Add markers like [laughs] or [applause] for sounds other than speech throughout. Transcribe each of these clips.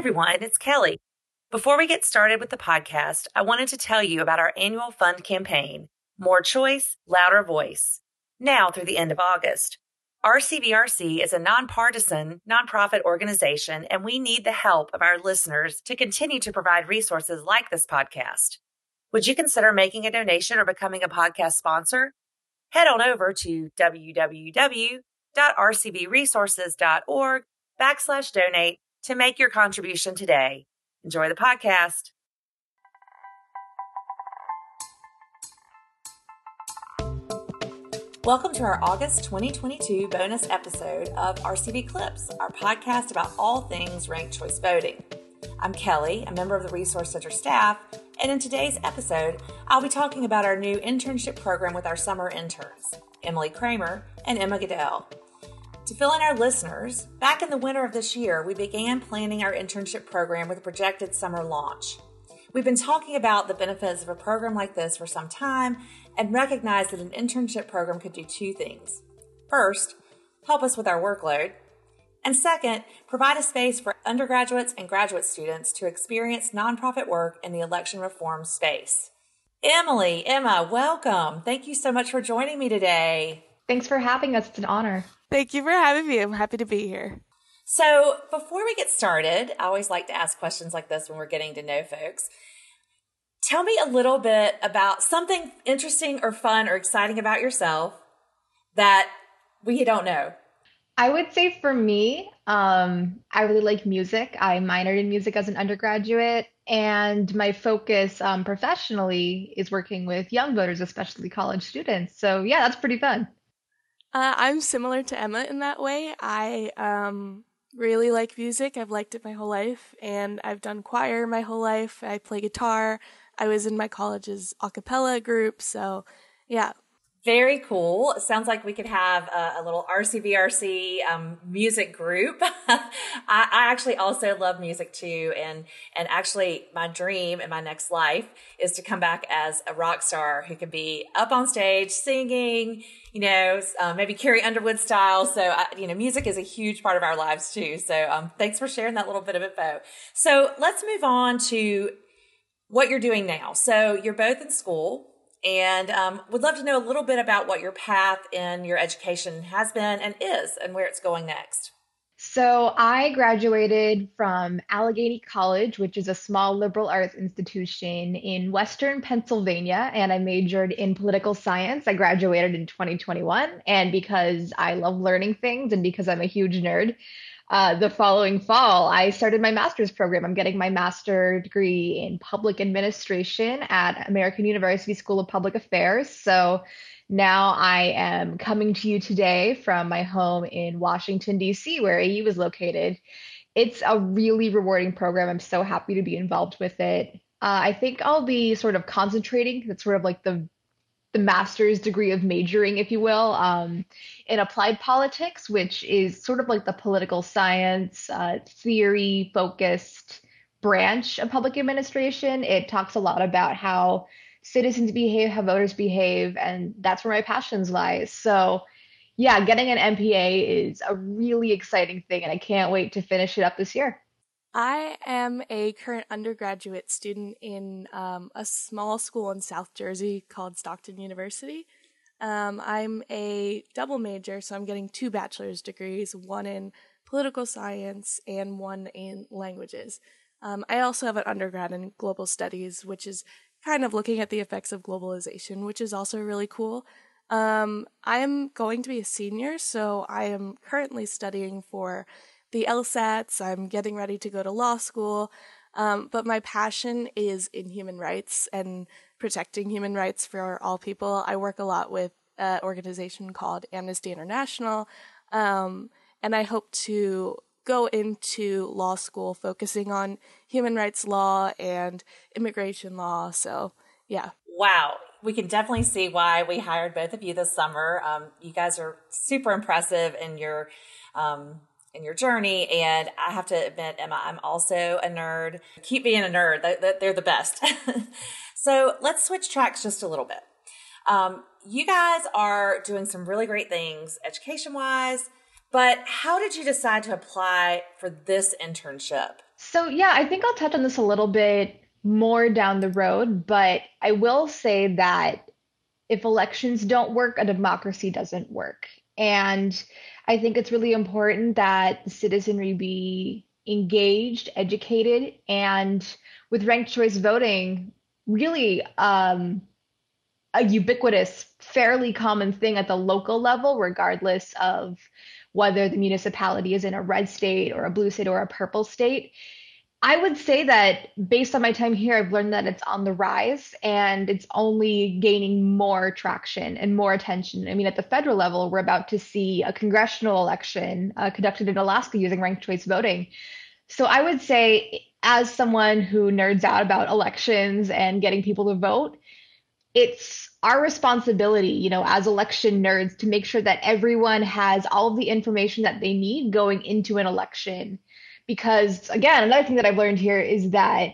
everyone, it's Kelly. Before we get started with the podcast, I wanted to tell you about our annual fund campaign, More Choice, Louder Voice, now through the end of August. RCVRC is a nonpartisan, nonprofit organization, and we need the help of our listeners to continue to provide resources like this podcast. Would you consider making a donation or becoming a podcast sponsor? Head on over to www.rcvresources.org backslash donate to make your contribution today. Enjoy the podcast. Welcome to our August 2022 bonus episode of RCV Clips, our podcast about all things ranked choice voting. I'm Kelly, a member of the Resource Center staff, and in today's episode, I'll be talking about our new internship program with our summer interns, Emily Kramer and Emma Goodell. To fill in our listeners, back in the winter of this year, we began planning our internship program with a projected summer launch. We've been talking about the benefits of a program like this for some time and recognize that an internship program could do two things. First, help us with our workload. And second, provide a space for undergraduates and graduate students to experience nonprofit work in the election reform space. Emily, Emma, welcome. Thank you so much for joining me today. Thanks for having us. It's an honor. Thank you for having me. I'm happy to be here. So, before we get started, I always like to ask questions like this when we're getting to know folks. Tell me a little bit about something interesting or fun or exciting about yourself that we don't know. I would say for me, um, I really like music. I minored in music as an undergraduate, and my focus um, professionally is working with young voters, especially college students. So, yeah, that's pretty fun. Uh, I'm similar to Emma in that way. I um, really like music. I've liked it my whole life, and I've done choir my whole life. I play guitar. I was in my college's a cappella group. So, yeah, very cool. Sounds like we could have a, a little RCVRC um, music group. [laughs] I, I, actually also love music too, and and actually my dream in my next life is to come back as a rock star who can be up on stage singing. You know, uh, maybe Carrie Underwood style. So I, you know, music is a huge part of our lives too. So um, thanks for sharing that little bit of info. So let's move on to what you're doing now. So you're both in school and um, would love to know a little bit about what your path in your education has been and is and where it's going next. So, I graduated from Allegheny College, which is a small liberal arts institution in Western Pennsylvania, and I majored in political science. I graduated in 2021. And because I love learning things and because I'm a huge nerd, uh, the following fall, I started my master's program. I'm getting my master degree in public administration at American University School of Public Affairs. So now I am coming to you today from my home in Washington, D.C., where AU is located. It's a really rewarding program. I'm so happy to be involved with it. Uh, I think I'll be sort of concentrating. That's sort of like the the master's degree of majoring, if you will, um, in applied politics, which is sort of like the political science, uh, theory focused branch of public administration. It talks a lot about how citizens behave, how voters behave, and that's where my passions lie. So, yeah, getting an MPA is a really exciting thing, and I can't wait to finish it up this year. I am a current undergraduate student in um, a small school in South Jersey called Stockton University. Um, I'm a double major, so I'm getting two bachelor's degrees, one in political science and one in languages. Um, I also have an undergrad in global studies, which is kind of looking at the effects of globalization, which is also really cool. Um, I am going to be a senior, so I am currently studying for the LSATs. I'm getting ready to go to law school. Um, but my passion is in human rights and protecting human rights for all people. I work a lot with an organization called Amnesty International. Um, and I hope to go into law school focusing on human rights law and immigration law. So, yeah. Wow. We can definitely see why we hired both of you this summer. Um, you guys are super impressive in your um, in your journey. And I have to admit, Emma, I'm also a nerd. Keep being a nerd. They're the best. [laughs] so let's switch tracks just a little bit. Um, you guys are doing some really great things education wise, But how did you decide to apply for this internship? So, yeah, I think I'll touch on this a little bit more down the road, but I will say that if elections don't work, a democracy doesn't work. And I think it's really important that the citizenry be engaged, educated, and with ranked choice voting, really um, a ubiquitous, fairly common thing at the local level, regardless of whether the municipality is in a red state or a blue state or a purple state. I would say that based on my time here, I've learned that it's on the rise and it's only gaining more traction and more attention. I mean, at the federal level, we're about to see a congressional election uh, conducted in Alaska using ranked choice voting. So I would say, as someone who nerds out about elections and getting people to vote, it's our responsibility, you know, as election nerds to make sure that everyone has all of the information that they need going into an election. Because again another thing that i've learned here is that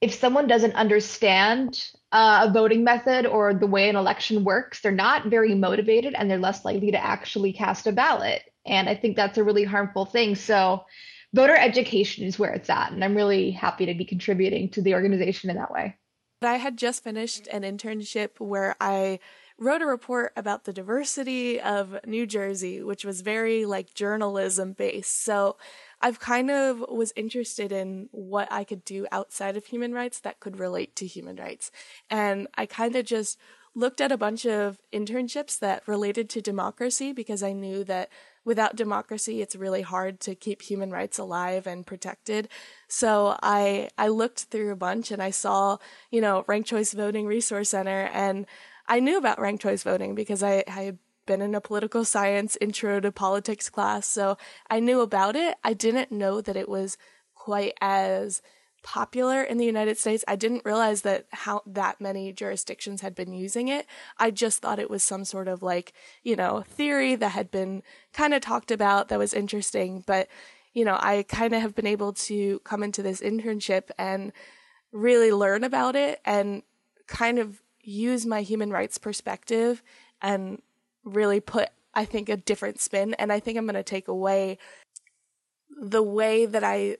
if someone doesn't understand uh, a voting method or the way an election works they're not very motivated and they're less likely to actually cast a ballot. And i think that's a really harmful thing. So voter education is where it's at and i'm really happy to be contributing to the organization in that way i had just finished an internship where i wrote a report about the diversity of New Jersey, which was very like journalism based. So I've kind of was interested in what I could do outside of human rights that could relate to human rights. And I kind of just looked at a bunch of internships that related to democracy because I knew that without democracy it's really hard to keep human rights alive and protected. So I I looked through a bunch and I saw, you know, ranked choice voting resource center and I knew about ranked choice voting because I, I had been in a political science intro to politics class, so I knew about it. I didn't know that it was quite as popular in the United States. I didn't realize that how that many jurisdictions had been using it. I just thought it was some sort of like, you know, theory that had been kind of talked about that was interesting, but you know, I kind of have been able to come into this internship and really learn about it and kind of use my human rights perspective and really put, I think, a different spin. And I think I'm going to take away the way that I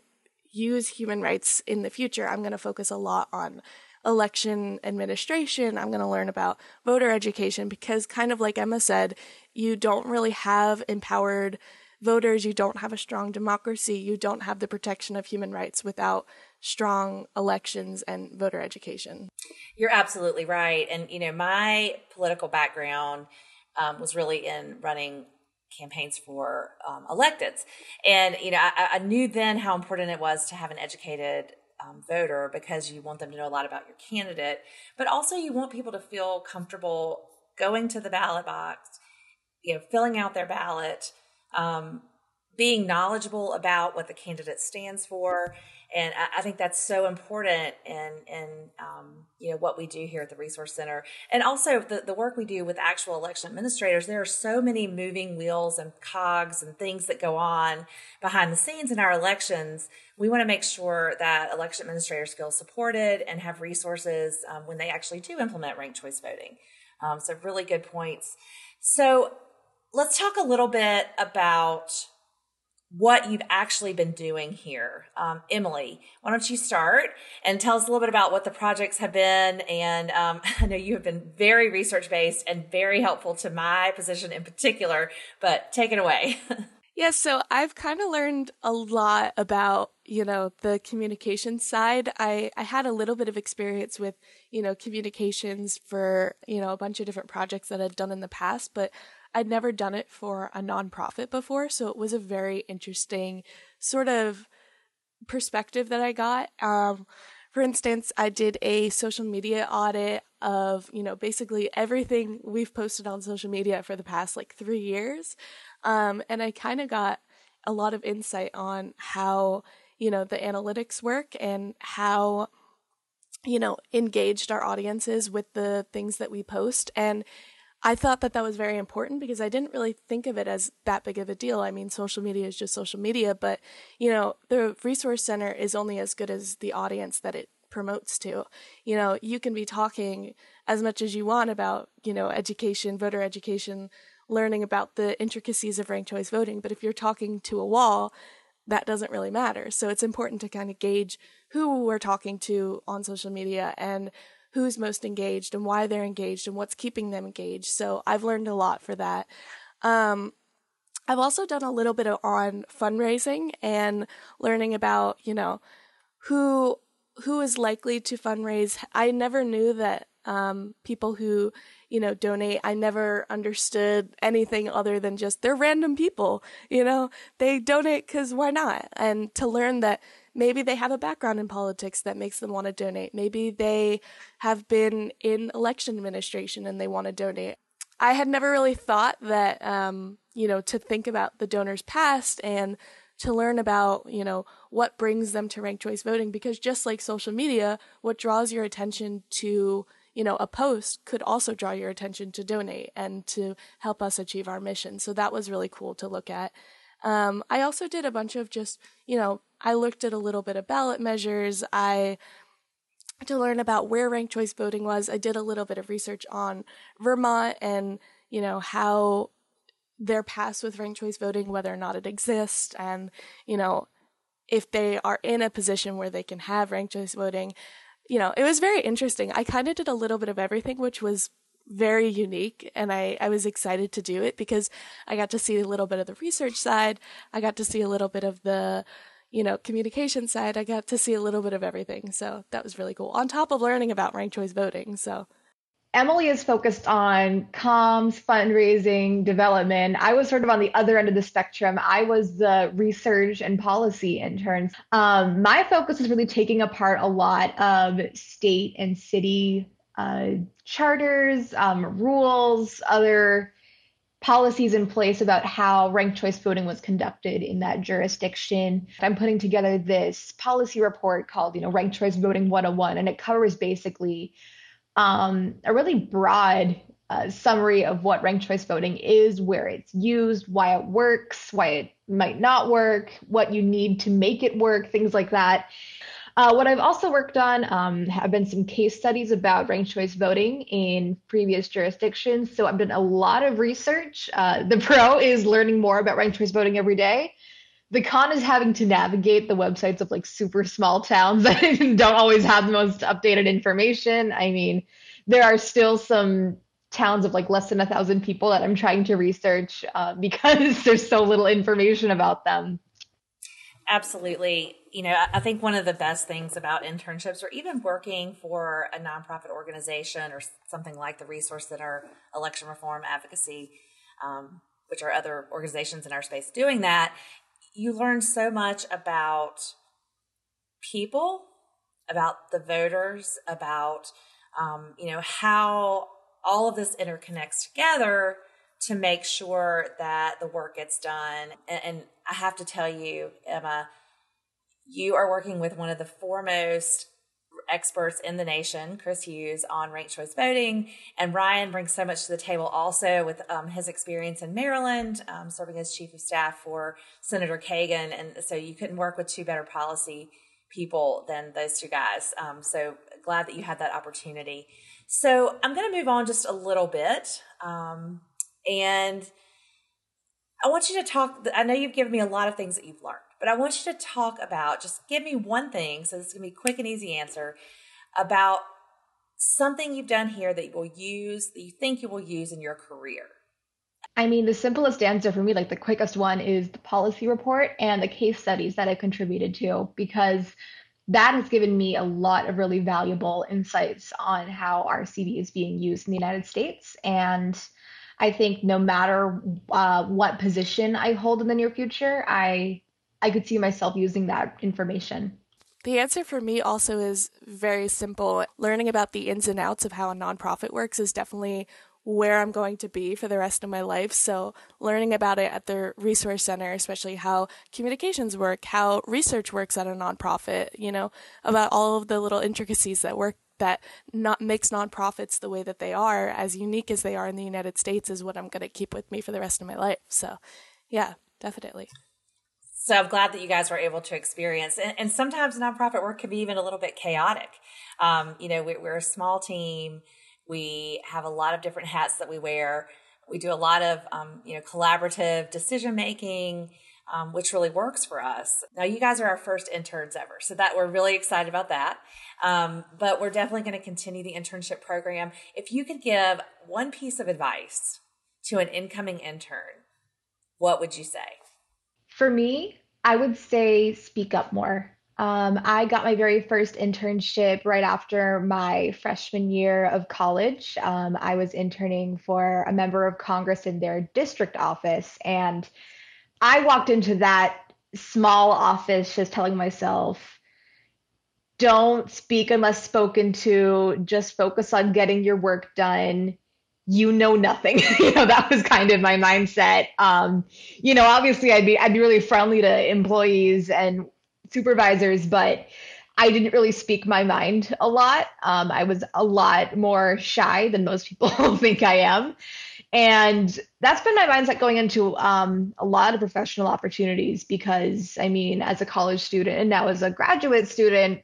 use human rights in the future. I'm going to focus a lot on election administration. I'm going to learn about voter education because, kind of like Emma said, you don't really have empowered voters. You don't have a strong democracy. You don't have the protection of human rights without strong elections and voter education. You're absolutely right. And, you know, my political background um, was really in running campaigns for um, electeds. And, you know, I, I, knew then how important it was to have an educated um, voter because you want them to know a lot about your candidate, but also you want people to feel comfortable going to the ballot box, you know, filling out their ballot, um, being knowledgeable about what the candidate stands for and I, I, think that's so important in in um, you know what we do here at the Resource Center, and also the the work we do with actual election administrators. There are so many moving wheels and cogs and things that go on behind the scenes in our elections. We want to make sure that election administrators feel supported and have resources um, when they actually do implement ranked choice voting. Um, so really good points. So let's talk a little bit about what you've actually been doing here. Um, Emily, why don't you start and tell us a little bit about what the projects have been? And um, [laughs] I know you have been very research based and very helpful to my position in particular, but take it away. [laughs] Yeah, so I've kind of learned a lot about, you know, the communication side. I, I had a little bit of experience with, you know, communications for, you know, a bunch of different projects that I'd done in the past, but I'd never done it for a nonprofit before, so it was a very interesting sort of perspective that I got. Um, for instance, I did a social media audit of, you know, basically everything we've posted on social media for the past like three years. Um, and I kind of got a lot of insight on how, you know, the analytics work and how, you know, engaged our audiences with the things that we post. And I thought that that was very important because I didn't really think of it as that big of a deal. I mean, social media is just social media, but you know, the resource center is only as good as the audience that it promotes to. You know, you can be talking as much as you want about, you know, education, voter education, learning about the intricacies of ranked choice voting. But if you're talking to a wall, that doesn't really matter. So it's important to kind of gauge who we're talking to on social media and who's most engaged and why they're engaged and what's keeping them engaged. So I've learned a lot for that. Um, I've also done a little bit of, on fundraising and learning about, you know, who who is likely to fundraise. I never knew that um, people who you know donate. I never understood anything other than just they're random people. You know, they donate because why not? And to learn that maybe they have a background in politics that makes them want to donate. Maybe they have been in election administration and they want to donate. I had never really thought that, um, you know, to think about the donor's past and to learn about, you know, what brings them to ranked choice voting because just like social media, what draws your attention to, you know, a post could also draw your attention to donate and to help us achieve our mission. So that was really cool to look at. Um, I also did a bunch of just, you know, I looked at a little bit of ballot measures. I to learn about where ranked choice voting was. I did a little bit of research on Vermont and, you know, how they're passed with ranked choice voting, whether or not it exists, and, you know, if they are in a position where they can have ranked choice voting. You know, it was very interesting. I kind of did a little bit of everything, which was very unique and I, I was excited to do it because I got to see a little bit of the research side. I got to see a little bit of the, you know, communication side. I got to see a little bit of everything. So that was really cool. On top of learning about ranked choice voting. So Emily is focused on comms, fundraising, development. I was sort of on the other end of the spectrum. I was the research and policy interns. Um, my focus is really taking apart a lot of state and city uh, charters, um, rules, other policies in place about how ranked choice voting was conducted in that jurisdiction. I'm putting together this policy report called, you know, Ranked Choice Voting 101, and it covers basically um, a really broad uh, summary of what ranked choice voting is, where it's used, why it works, why it might not work, what you need to make it work, things like that. Uh, what I've also worked on um, have been some case studies about ranked choice voting in previous jurisdictions. So I've done a lot of research. Uh, the [laughs] pro is learning more about ranked choice voting every day. The con is having to navigate the websites of like super small towns that [laughs] don't always have the most updated information. I mean, there are still some towns of like less than a thousand people that I'm trying to research uh, [laughs] because there's so little information about them. Absolutely. You know, I think one of the best things about internships or even working for a nonprofit organization or something like the Resource Center Election Reform Advocacy, um, which are other organizations in our space doing that, you learn so much about people, about the voters, about, um, you know, how all of this interconnects together to make sure that the work gets done. And, and I have to tell you, Emma, you are working with one of the foremost experts in the nation, Chris Hughes, on ranked choice voting. And Ryan brings so much to the table also with um, his experience in Maryland, um, serving as chief of staff for Senator Kagan. And so you couldn't work with two better policy people than those two guys. Um, so glad that you had that opportunity. So I'm going to move on just a little bit. Um, and I want you to talk. I know you've given me a lot of things that you've learned, but I want you to talk about just give me one thing. So this is going to be a quick and easy answer about something you've done here that you will use, that you think you will use in your career. I mean, the simplest answer for me, like the quickest one, is the policy report and the case studies that I've contributed to, because that has given me a lot of really valuable insights on how RCV is being used in the United States. And I think no matter uh, what position I hold in the near future, I I could see myself using that information. The answer for me also is very simple. Learning about the ins and outs of how a nonprofit works is definitely where I'm going to be for the rest of my life. So, learning about it at the resource center, especially how communications work, how research works at a nonprofit, you know, about all of the little intricacies that work that not makes nonprofits the way that they are, as unique as they are in the United States, is what I'm going to keep with me for the rest of my life. So, yeah, definitely. So I'm glad that you guys were able to experience, and, and sometimes nonprofit work can be even a little bit chaotic. Um, you know, we, we're a small team. We have a lot of different hats that we wear. We do a lot of, um, you know, collaborative decision making, um, which really works for us. Now, you guys are our first interns ever, so that we're really excited about that. Um, but we're definitely going to continue the internship program. If you could give one piece of advice to an incoming intern, what would you say? For me, I would say speak up more. Um, I got my very first internship right after my freshman year of college. Um, I was interning for a member of Congress in their district office. And I walked into that small office just telling myself, don't speak unless spoken to, just focus on getting your work done you know nothing. [laughs] you know, that was kind of my mindset. Um, you know, obviously I'd be I'd be really friendly to employees and supervisors, but I didn't really speak my mind a lot. Um, I was a lot more shy than most people [laughs] think I am. And that's been my mindset going into um, a lot of professional opportunities because, I mean, as a college student and now as a graduate student,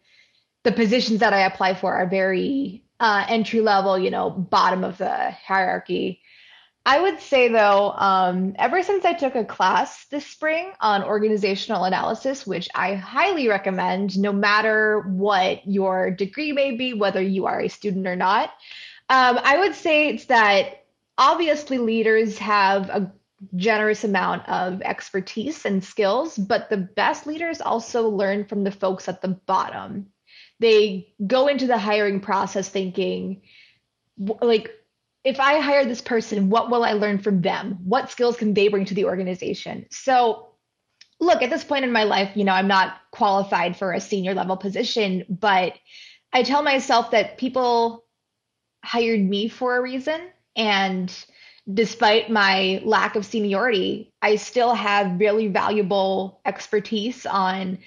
the positions that I apply for are very uh, entry level, you know, bottom of the hierarchy. I would say though, um, ever since I took a class this spring on organizational analysis, which I highly recommend, no matter what your degree may be, whether you are a student or not, um, I would say it's that obviously leaders have a generous amount of expertise and skills, but the best leaders also learn from the folks at the bottom they go into the hiring process thinking like if I hire this person, what will I learn from them? What skills can they bring to the organization? So, look, at this point in my life, you know, I'm not qualified for a senior level position, but I tell myself that people hired me for a reason. And despite my lack of seniority, I still have really valuable expertise on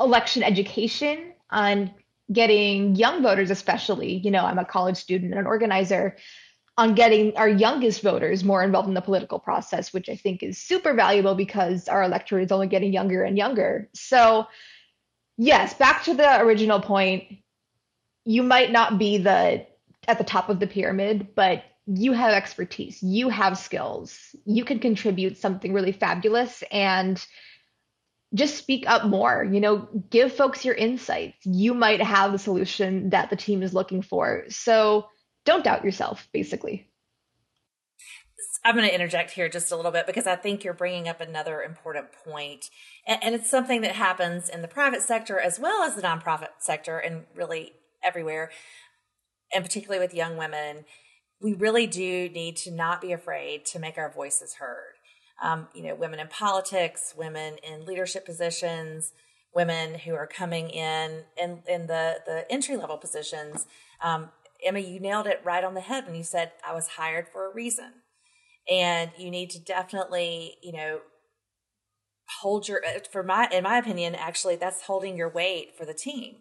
election education on getting young voters, especially, you know, I'm a college student and an organizer, on getting our youngest voters more involved in the political process, which I think is super valuable because our electorate is only getting younger and younger. So, yes, back to the original point, you might not be the at the top of the pyramid, but you have expertise, you have skills, you can contribute something really fabulous and just speak up more you know give folks your insights. You might have the solution that the team is looking for. So don't doubt yourself basically. I'm going to interject here just a little bit because i think you're bringing up another important point. And, it's something that happens in the private sector as well as the nonprofit sector and really everywhere and particularly with young women. We really do need to not be afraid to make our voices heard um, you know, women in politics, women in leadership positions, women who are coming in in, in the, the entry level positions. Um, Emma, you nailed it right on the head when you said I was hired for a reason. And you need to definitely, you know, hold your, for my, in my opinion, actually, that's holding your weight for the team.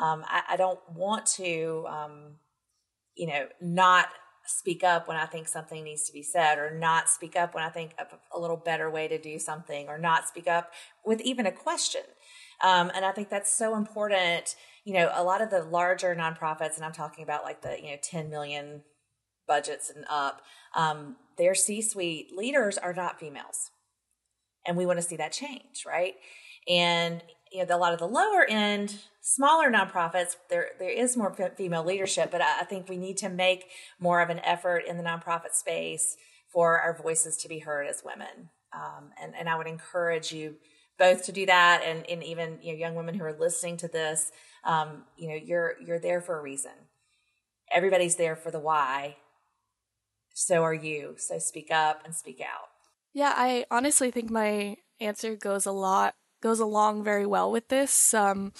Um, I, I, don't want to, um, you know, not speak up when I think something needs to be said, or not speak up when I think of a little better way to do something, or not speak up with even a question. Um, and I think that's so important. You know, a lot of the larger nonprofits, and I'm talking about like the you know 10 million budgets and up, um, their C-suite leaders are not females, and we want to see that change, right? And you know, a lot of the lower end, smaller nonprofits, there there is more female leadership, but I, think we need to make more of an effort in the nonprofit space for our voices to be heard as women. Um, and and I would encourage you both to do that, and and even you know young women who are listening to this, um, you know, you're you're there for a reason. Everybody's there for the why. So are you. So speak up and speak out. Yeah, I honestly think my answer goes a lot goes along very well with this. Um,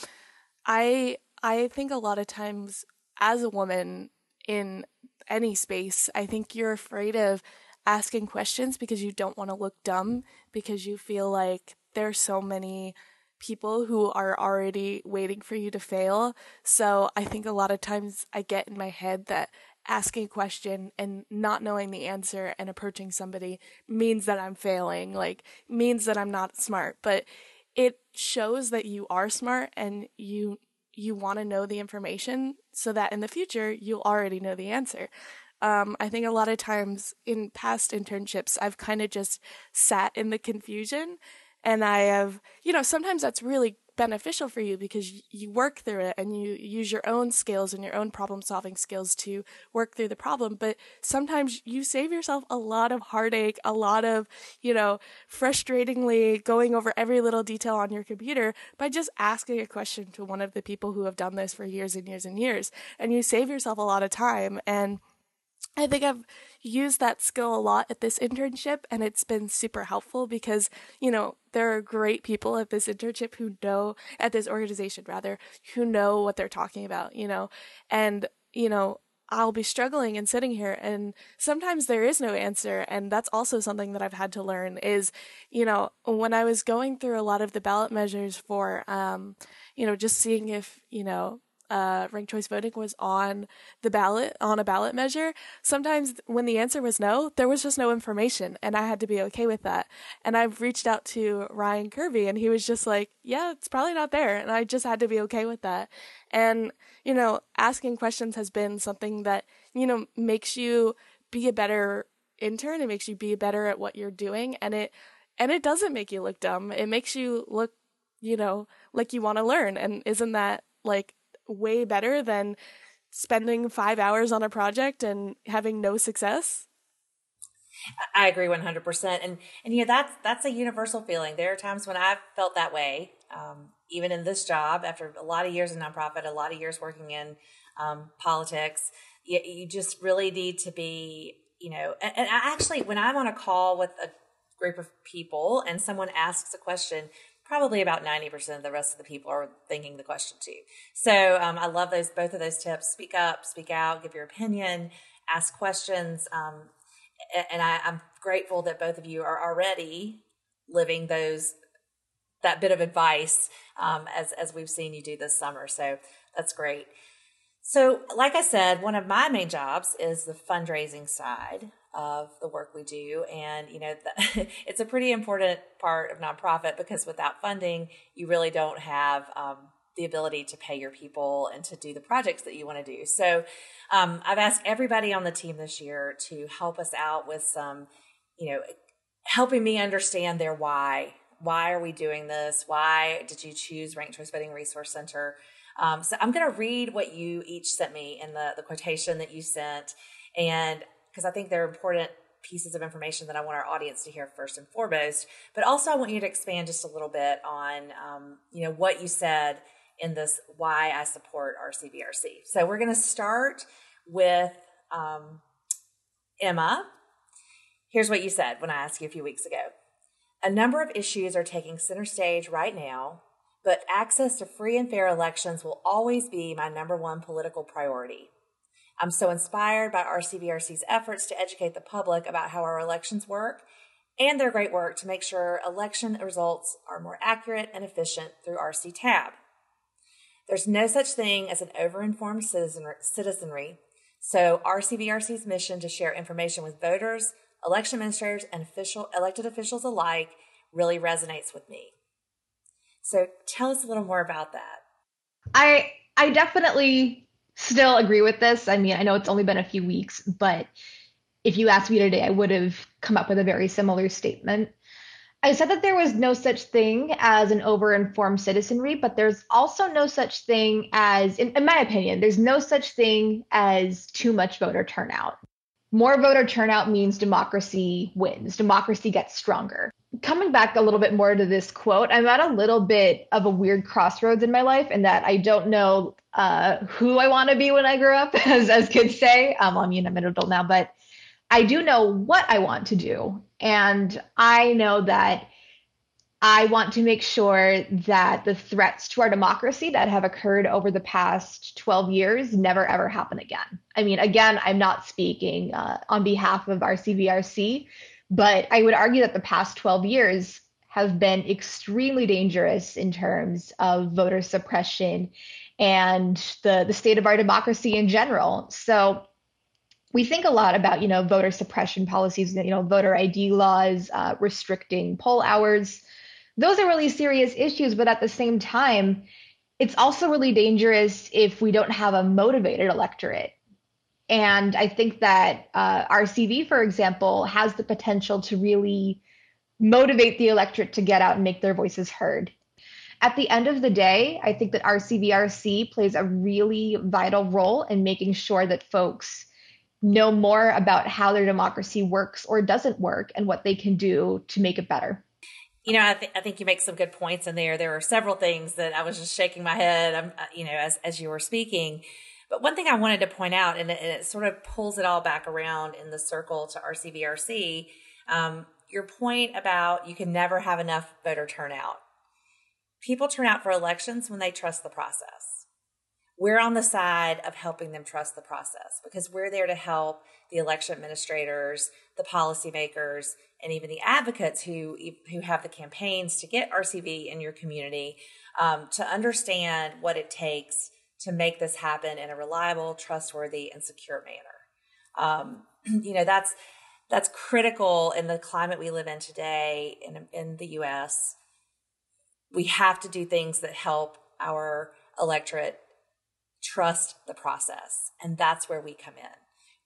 I I think a lot of times as a woman in any space, I think you're afraid of asking questions because you don't want to look dumb because you feel like there's so many people who are already waiting for you to fail. So I think a lot of times I get in my head that asking a question and not knowing the answer and approaching somebody means that I'm failing, like means that I'm not smart. But it shows that you are smart and you you want to know the information so that in the future you'll already know the answer. um, I think a lot of times in past internships, I've kind of just sat in the confusion and I have, you know, sometimes that's really beneficial for you because you work through it and you use your own skills and your own problem solving skills to work through the problem. But sometimes you save yourself a lot of heartache, a lot of, you know, frustratingly going over every little detail on your computer by just asking a question to one of the people who have done this for years and years and years. And you save yourself a lot of time. And I think I've used that skill a lot at this internship and it's been super helpful because, you know, there are great people at this internship who know, at this organization rather, who know what they're talking about, you know, and, you know, I'll be struggling and sitting here and sometimes there is no answer and that's also something that I've had to learn is you know when I was going through a lot of the ballot measures for um you know just seeing if you know uh, ranked choice voting was on the ballot on a ballot measure, sometimes when the answer was no, there was just no information, and I had to be okay with that. And I've reached out to Ryan Kirby, and he was just like, "Yeah, it's probably not there," and I just had to be okay with that. And you know, asking questions has been something that you know makes you be a better intern. It makes you be better at what you're doing, and it and it doesn't make you look dumb. It makes you look, you know, like you want to learn. And isn't that like way better than spending five hours on a project and having no success. I agree 100%. And, and, you know, that's, that's a universal feeling. There are times when I've felt that way, um, even in this job, after a lot of years in nonprofit, a lot of years working in um, politics, you, you, just really need to be, you know, and, and actually, when I'm on a call with a group of people and someone asks a question, probably about 90% of the rest of the people are thinking the question too. So um, I love those, both of those tips. Speak up, speak out, give your opinion, ask questions. Um, and I, I'm grateful that both of you are already living those, that bit of advice um, as, as we've seen you do this summer. So that's great. So, like I said, one of my main jobs is the fundraising side of the work we do. And, you know, the, [laughs] it's a pretty important part of nonprofit because without funding, you really don't have um, the ability to pay your people and to do the projects that you want to do. So um, I've asked everybody on the team this year to help us out with some, you know, helping me understand their why. Why are we doing this? Why did you choose Ranked Choice Voting Resource Center? Um, so I'm going to read what you each sent me in the, the quotation that you sent. And because I think they're important pieces of information that I want our audience to hear first and foremost. But also, I want you to expand just a little bit on, um, you know, what you said in this why I support RCVRC. So we're going to start with um, Emma. Here's what you said when I asked you a few weeks ago. A number of issues are taking center stage right now, but access to free and fair elections will always be my number one political priority. I'm so inspired by RCVRC's efforts to educate the public about how our elections work and their great work to make sure election results are more accurate and efficient through RC Tab. There's no such thing as an overinformed citizenry, so RCVRC's mission to share information with voters, election administrators, and official elected officials alike really resonates with me. So tell us a little more about that. I I definitely still agree with this. I mean, I know it's only been a few weeks, but if you asked me today, I would have come up with a very similar statement. I said that there was no such thing as an over-informed citizenry, but there's also no such thing as, in, in my opinion, there's no such thing as too much voter turnout. More voter turnout means democracy wins, democracy gets stronger. Coming back a little bit more to this quote, I'm at a little bit of a weird crossroads in my life, in that I don't know uh, who I want to be when I grow up, [laughs] as, as kids say. Um, I mean, I'm an adult now, but I do know what I want to do. And I know that I want to make sure that the threats to our democracy that have occurred over the past 12 years never ever happen again. I mean, again, I'm not speaking uh, on behalf of RCVRC, but I would argue that the past 12 years have been extremely dangerous in terms of voter suppression and the, the state of our democracy in general. So we think a lot about, you know, voter suppression policies, you know, voter ID laws, uh, restricting poll hours those are really serious issues. But at the same time, it's also really dangerous if we don't have a motivated electorate. And I think that uh, RCV, for example, has the potential to really motivate the electorate to get out and make their voices heard. At the end of the day, I think that RCVRC plays a really vital role in making sure that folks know more about how their democracy works or doesn't work and what they can do to make it better. You know, I, th- I think you make some good points in there. There are several things that I was just shaking my head, um, uh, you know, as, as you were speaking. But one thing I wanted to point out, and it, and it sort of pulls it all back around in the circle to RCVRC, um, your point about you can never have enough voter turnout. People turn out for elections when they trust the process. We're on the side of helping them trust the process because we're there to help the election administrators, the policymakers, and even the advocates who who have the campaigns to get RCV in your community um, to understand what it takes to make this happen in a reliable, trustworthy, and secure manner. Um, [clears throat] you know that's that's critical in the climate we live in today in in the U.S. We have to do things that help our electorate trust the process, and that's where we come in.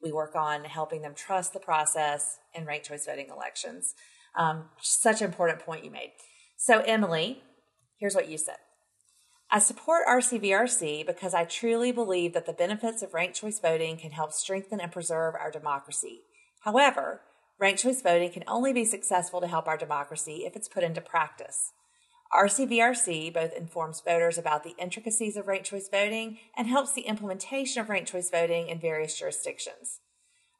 We work on helping them trust the process in ranked choice voting elections. Um, such an important point you made. So, Emily, here's what you said. I support RCVRC because I truly believe that the benefits of ranked choice voting can help strengthen and preserve our democracy. However, ranked choice voting can only be successful to help our democracy if it's put into practice. RCVRC both informs voters about the intricacies of ranked choice voting and helps the implementation of ranked choice voting in various jurisdictions.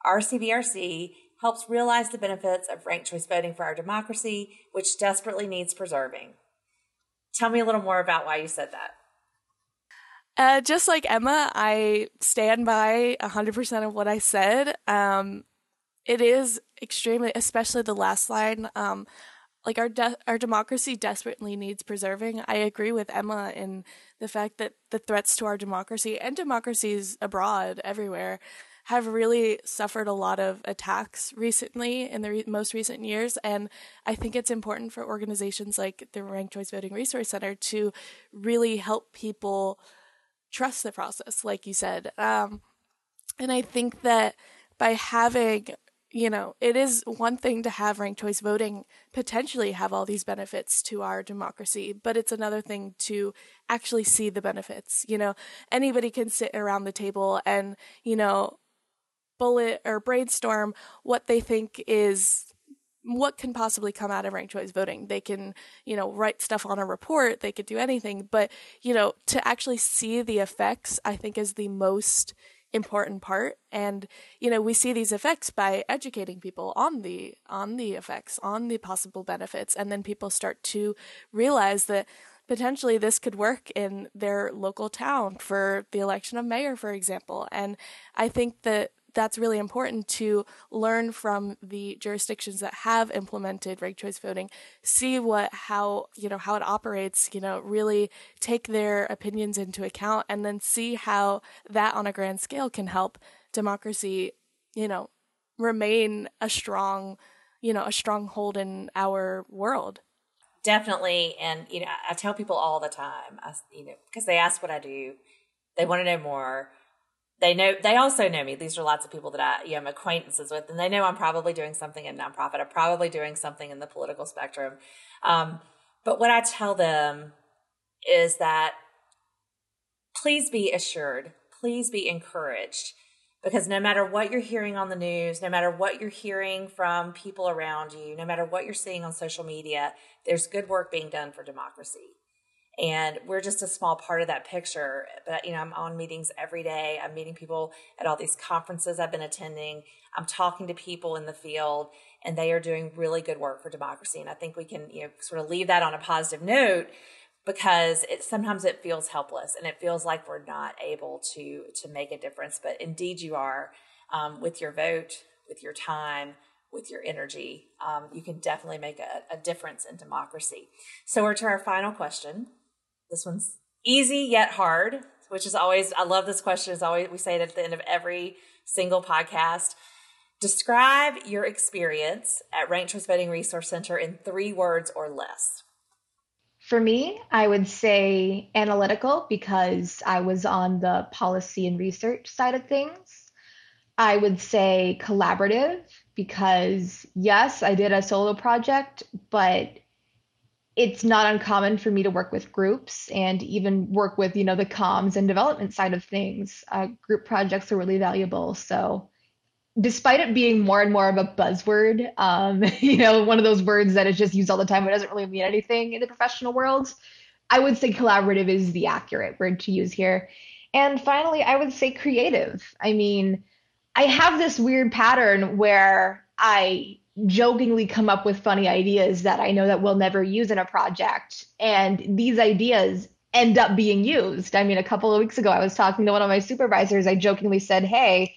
RCVRC helps realize the benefits of ranked choice voting for our democracy, which desperately needs preserving. Tell me a little more about why you said that. Uh, just like Emma, I stand by 100% of what I said. Um, it is extremely, especially the last line. Um, like our de- our democracy desperately needs preserving. I agree with Emma in the fact that the threats to our democracy and democracies abroad everywhere have really suffered a lot of attacks recently in the re- most recent years. And I think it's important for organizations like the Ranked Choice Voting Resource Center to really help people trust the process, like you said. Um, and I think that by having you know, it is one thing to have ranked choice voting potentially have all these benefits to our democracy, but it's another thing to actually see the benefits. You know, anybody can sit around the table and, you know, bullet or brainstorm what they think is what can possibly come out of ranked choice voting. They can you know write stuff on a report. They could do anything. But you know to actually see the effects i think is the most important part. And you know we see these effects by educating people on the on the effects on the possible benefits. And then people start to realize that potentially this could work in their local town for the election of mayor for example. And i think that that's really important to learn from the jurisdictions that have implemented ranked choice voting, see what how you know how it operates, you know, really take their opinions into account, and then see how that on a grand scale can help democracy, you know, remain a strong, you know, a stronghold in our world. Definitely, and you know, I tell people all the time, I, you know, because they ask what I do, they want to know more they know they also know me. These are lots of people that I you know, am acquaintances with, and they know I'm probably doing something in nonprofit. I'm probably doing something in the political spectrum. Um, but what I tell them is that please be assured, please be encouraged, because no matter what you're hearing on the news, no matter what you're hearing from people around you, no matter what you're seeing on social media, there's good work being done for democracy and we're just a small part of that picture but you know i'm on meetings every day. I'm meeting people at all these conferences i've been attending. I'm talking to people in the field and they are doing really good work for democracy and i think we can you know sort of leave that on a positive note because it sometimes it feels helpless and it feels like we're not able to to make a difference. But indeed you are. Um, with your vote with your time with your energy um, you can definitely make a, a difference in democracy. So we're to our final question this one's easy yet hard, which is always, I love this question. Is always, we say it at the end of every single podcast. Describe your experience at Ranked Choice Voting Resource Center in three words or less. For me, I would say analytical because I was on the policy and research side of things. I would say collaborative because yes, I did a solo project, but it's not uncommon for me to work with groups and even work with you know the comms and development side of things. Uh, group projects are really valuable. So despite it being more and more of a buzzword um, [laughs] you know one of those words that is just used all the time but doesn't really mean anything in the professional world i would say collaborative is the accurate word to use here. And finally i would say creative. I mean i have this weird pattern where i jokingly come up with funny ideas that I know that we'll never use in a project. And these ideas end up being used. I mean, a couple of weeks ago, I was talking to one of my supervisors. I jokingly said, Hey,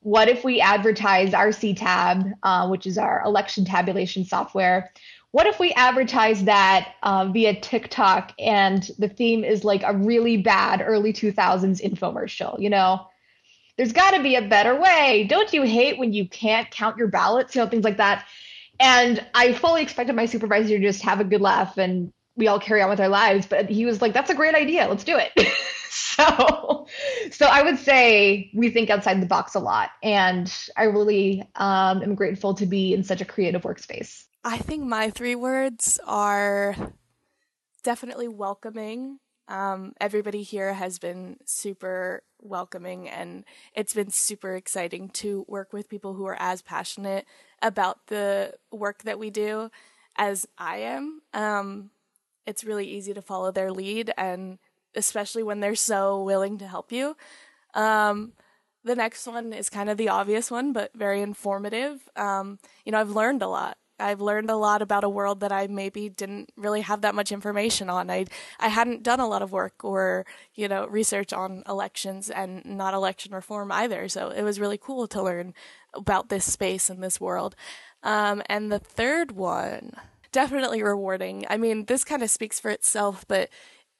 what if we advertise RCTab, uh, which is our election tabulation software? What if we advertise that uh, via TikTok and the theme is like a really bad early 2000s infomercial? You know, there's got to be a better way. Don't you hate when you can't count your ballots? You know, things like that. And I fully expected my supervisor to just have a good laugh and we all carry on with our lives. But he was like, that's a great idea. Let's do it. [laughs] so, so I would say we think outside the box a lot. And I really um, am grateful to be in such a creative workspace. I think my three words are definitely welcoming. Um, everybody here has been super welcoming and it's been super exciting to work with people who are as passionate about the work that we do as I am. Um, it's really easy to follow their lead and especially when they're so willing to help you. Um, the next one is kind of the obvious one, but very informative. Um, you know, I've learned a lot. I've learned a lot about a world that I maybe didn't really have that much information on. I I hadn't done a lot of work or you know research on elections and not election reform either. So it was really cool to learn about this space and this world. Um, and the third one, definitely rewarding. I mean, this kind of speaks for itself, but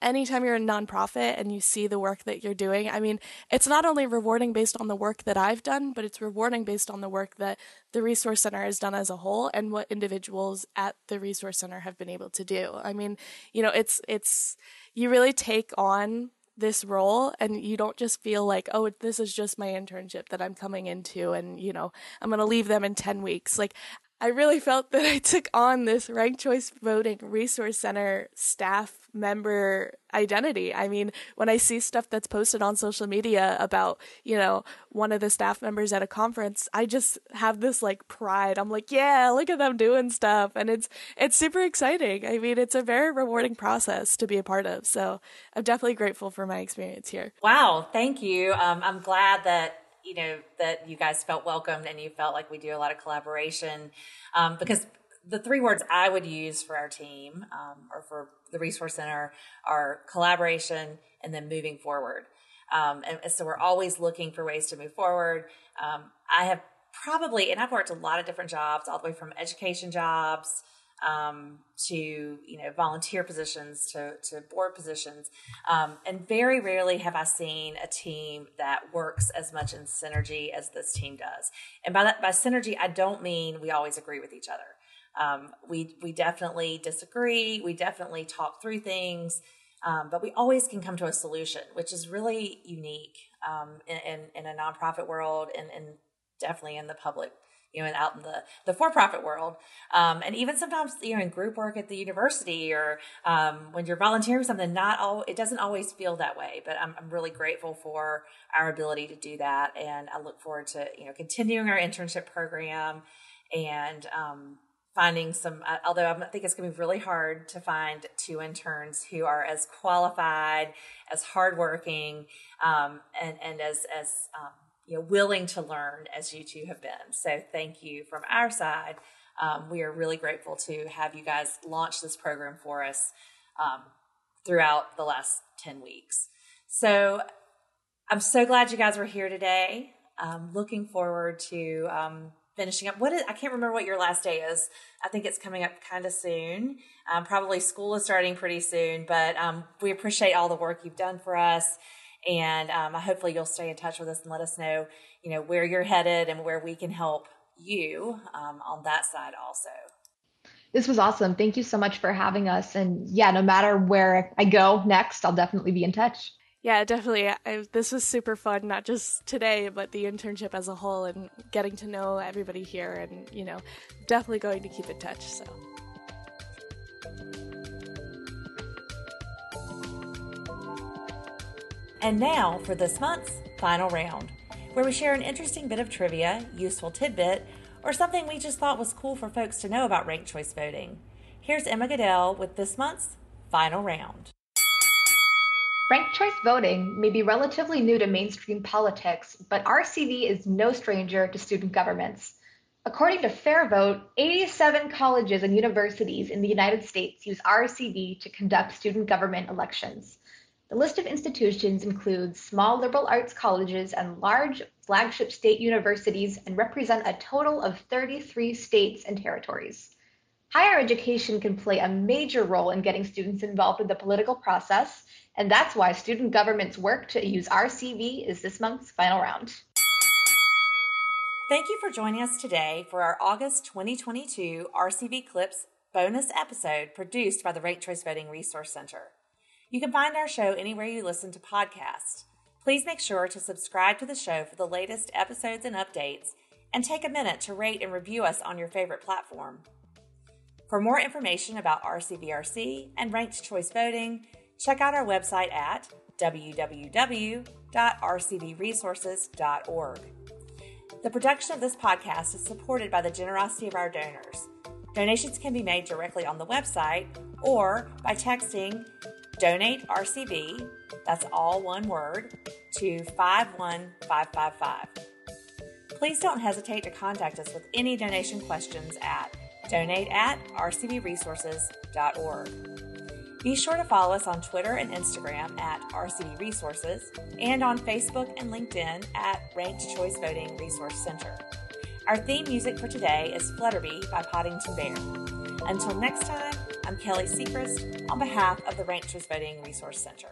anytime you're a nonprofit and you see the work that you're doing, I mean, it's not only rewarding based on the work that I've done, but it's rewarding based on the work that the Resource Center has done as a whole and what individuals at the Resource Center have been able to do. I mean, you know, it's, it's, you really take on this role and you don't just feel like oh this is just my internship that i'm coming into and you know i'm going to leave them in 10 weeks like I really felt that I took on this ranked choice voting resource center staff member identity. I mean, when I see stuff that's posted on social media about, you know, one of the staff members at a conference, I just have this like pride. I'm like, yeah, look at them doing stuff. And it's, it's super exciting. I mean, it's a very rewarding process to be a part of. So I'm definitely grateful for my experience here. Wow. Thank you. Um, I'm glad that you know that you guys felt welcomed and you felt like we do a lot of collaboration um, because the three words I would use for our team um, or for the resource center are collaboration and then moving forward. Um, and, and, so we're always looking for ways to move forward. Um, I have probably, and I've worked a lot of different jobs, all the way from education jobs um, to you know volunteer positions to, to board positions. Um, and very rarely have i seen a team that works as much in synergy as this team does. And by that by synergy i don't mean we always agree with each other. Um, we we definitely disagree. We definitely talk through things. Um, but we always can come to a solution which is really unique um, in, in, in, a nonprofit world and, and definitely in the public you know, out in the, the for-profit world. Um, and even sometimes, you know, in group work at the university or um, when you're volunteering something, not all, it doesn't always feel that way, but I'm, I'm really grateful for our ability to do that. And I look forward to, you know, continuing our internship program and, um, finding some uh, although i think it's going to be really hard to find two interns who are as qualified as hardworking um, and and as as um, you know, willing to learn as you two have been. So thank you from our side. Um, we are really grateful to have you guys launch this program for us um, throughout the last 10 weeks. So I'm so glad you guys were here today. Looking forward to um, finishing up. What is, I can't remember what your last day is. I think it's coming up kind of soon. Um, probably school is starting pretty soon, but um, we appreciate all the work you've done for us. And um, hopefully you'll stay in touch with us and let us know, you know, where you're headed and where we can help you um, on that side also. This was awesome. Thank you so much for having us. And yeah, no matter where I go next, I'll definitely be in touch. Yeah, definitely. I, this was super fun, not just today, but the internship as a whole and getting to know everybody here and, you know, definitely going to keep in touch. So. And now for this month's final round, where we share an interesting bit of trivia, useful tidbit, or something we just thought was cool for folks to know about ranked choice voting. Here's Emma Goodell with this month's final round. Ranked choice voting may be relatively new to mainstream politics, but RCV is no stranger to student governments. According to FairVote, 87 colleges and universities in the United States use RCV to conduct student government elections. The list of institutions includes small liberal arts colleges and large flagship state universities and represent a total of 33 states and territories. Higher education can play a major role in getting students involved in the political process, and that's why student government's work to use RCV is this month's final round. Thank you for joining us today for our August 2022 RCV Clips bonus episode produced by the Ranked Choice Voting Resource Center. You can find our show anywhere you listen to podcasts. Please make sure to subscribe to the show for the latest episodes and updates, and take a minute to rate and review us on your favorite platform. For more information about RCVRC and ranked choice voting, check out our website at www.rcvresources.org. The production of this podcast is supported by the generosity of our donors. Donations can be made directly on the website or by texting Donate RCV, that's all one word, to 51555. Please don't hesitate to contact us with any donation questions at donate at rcvresources.org. Be sure to follow us on Twitter and Instagram at RCV Resources and on Facebook and LinkedIn at Ranked Choice Voting Resource Center. Our theme music for today is Flutterby by Podington Bear. Until next time, I'm Kelly Sechrist on behalf of the Ranked Choice Voting Resource Center.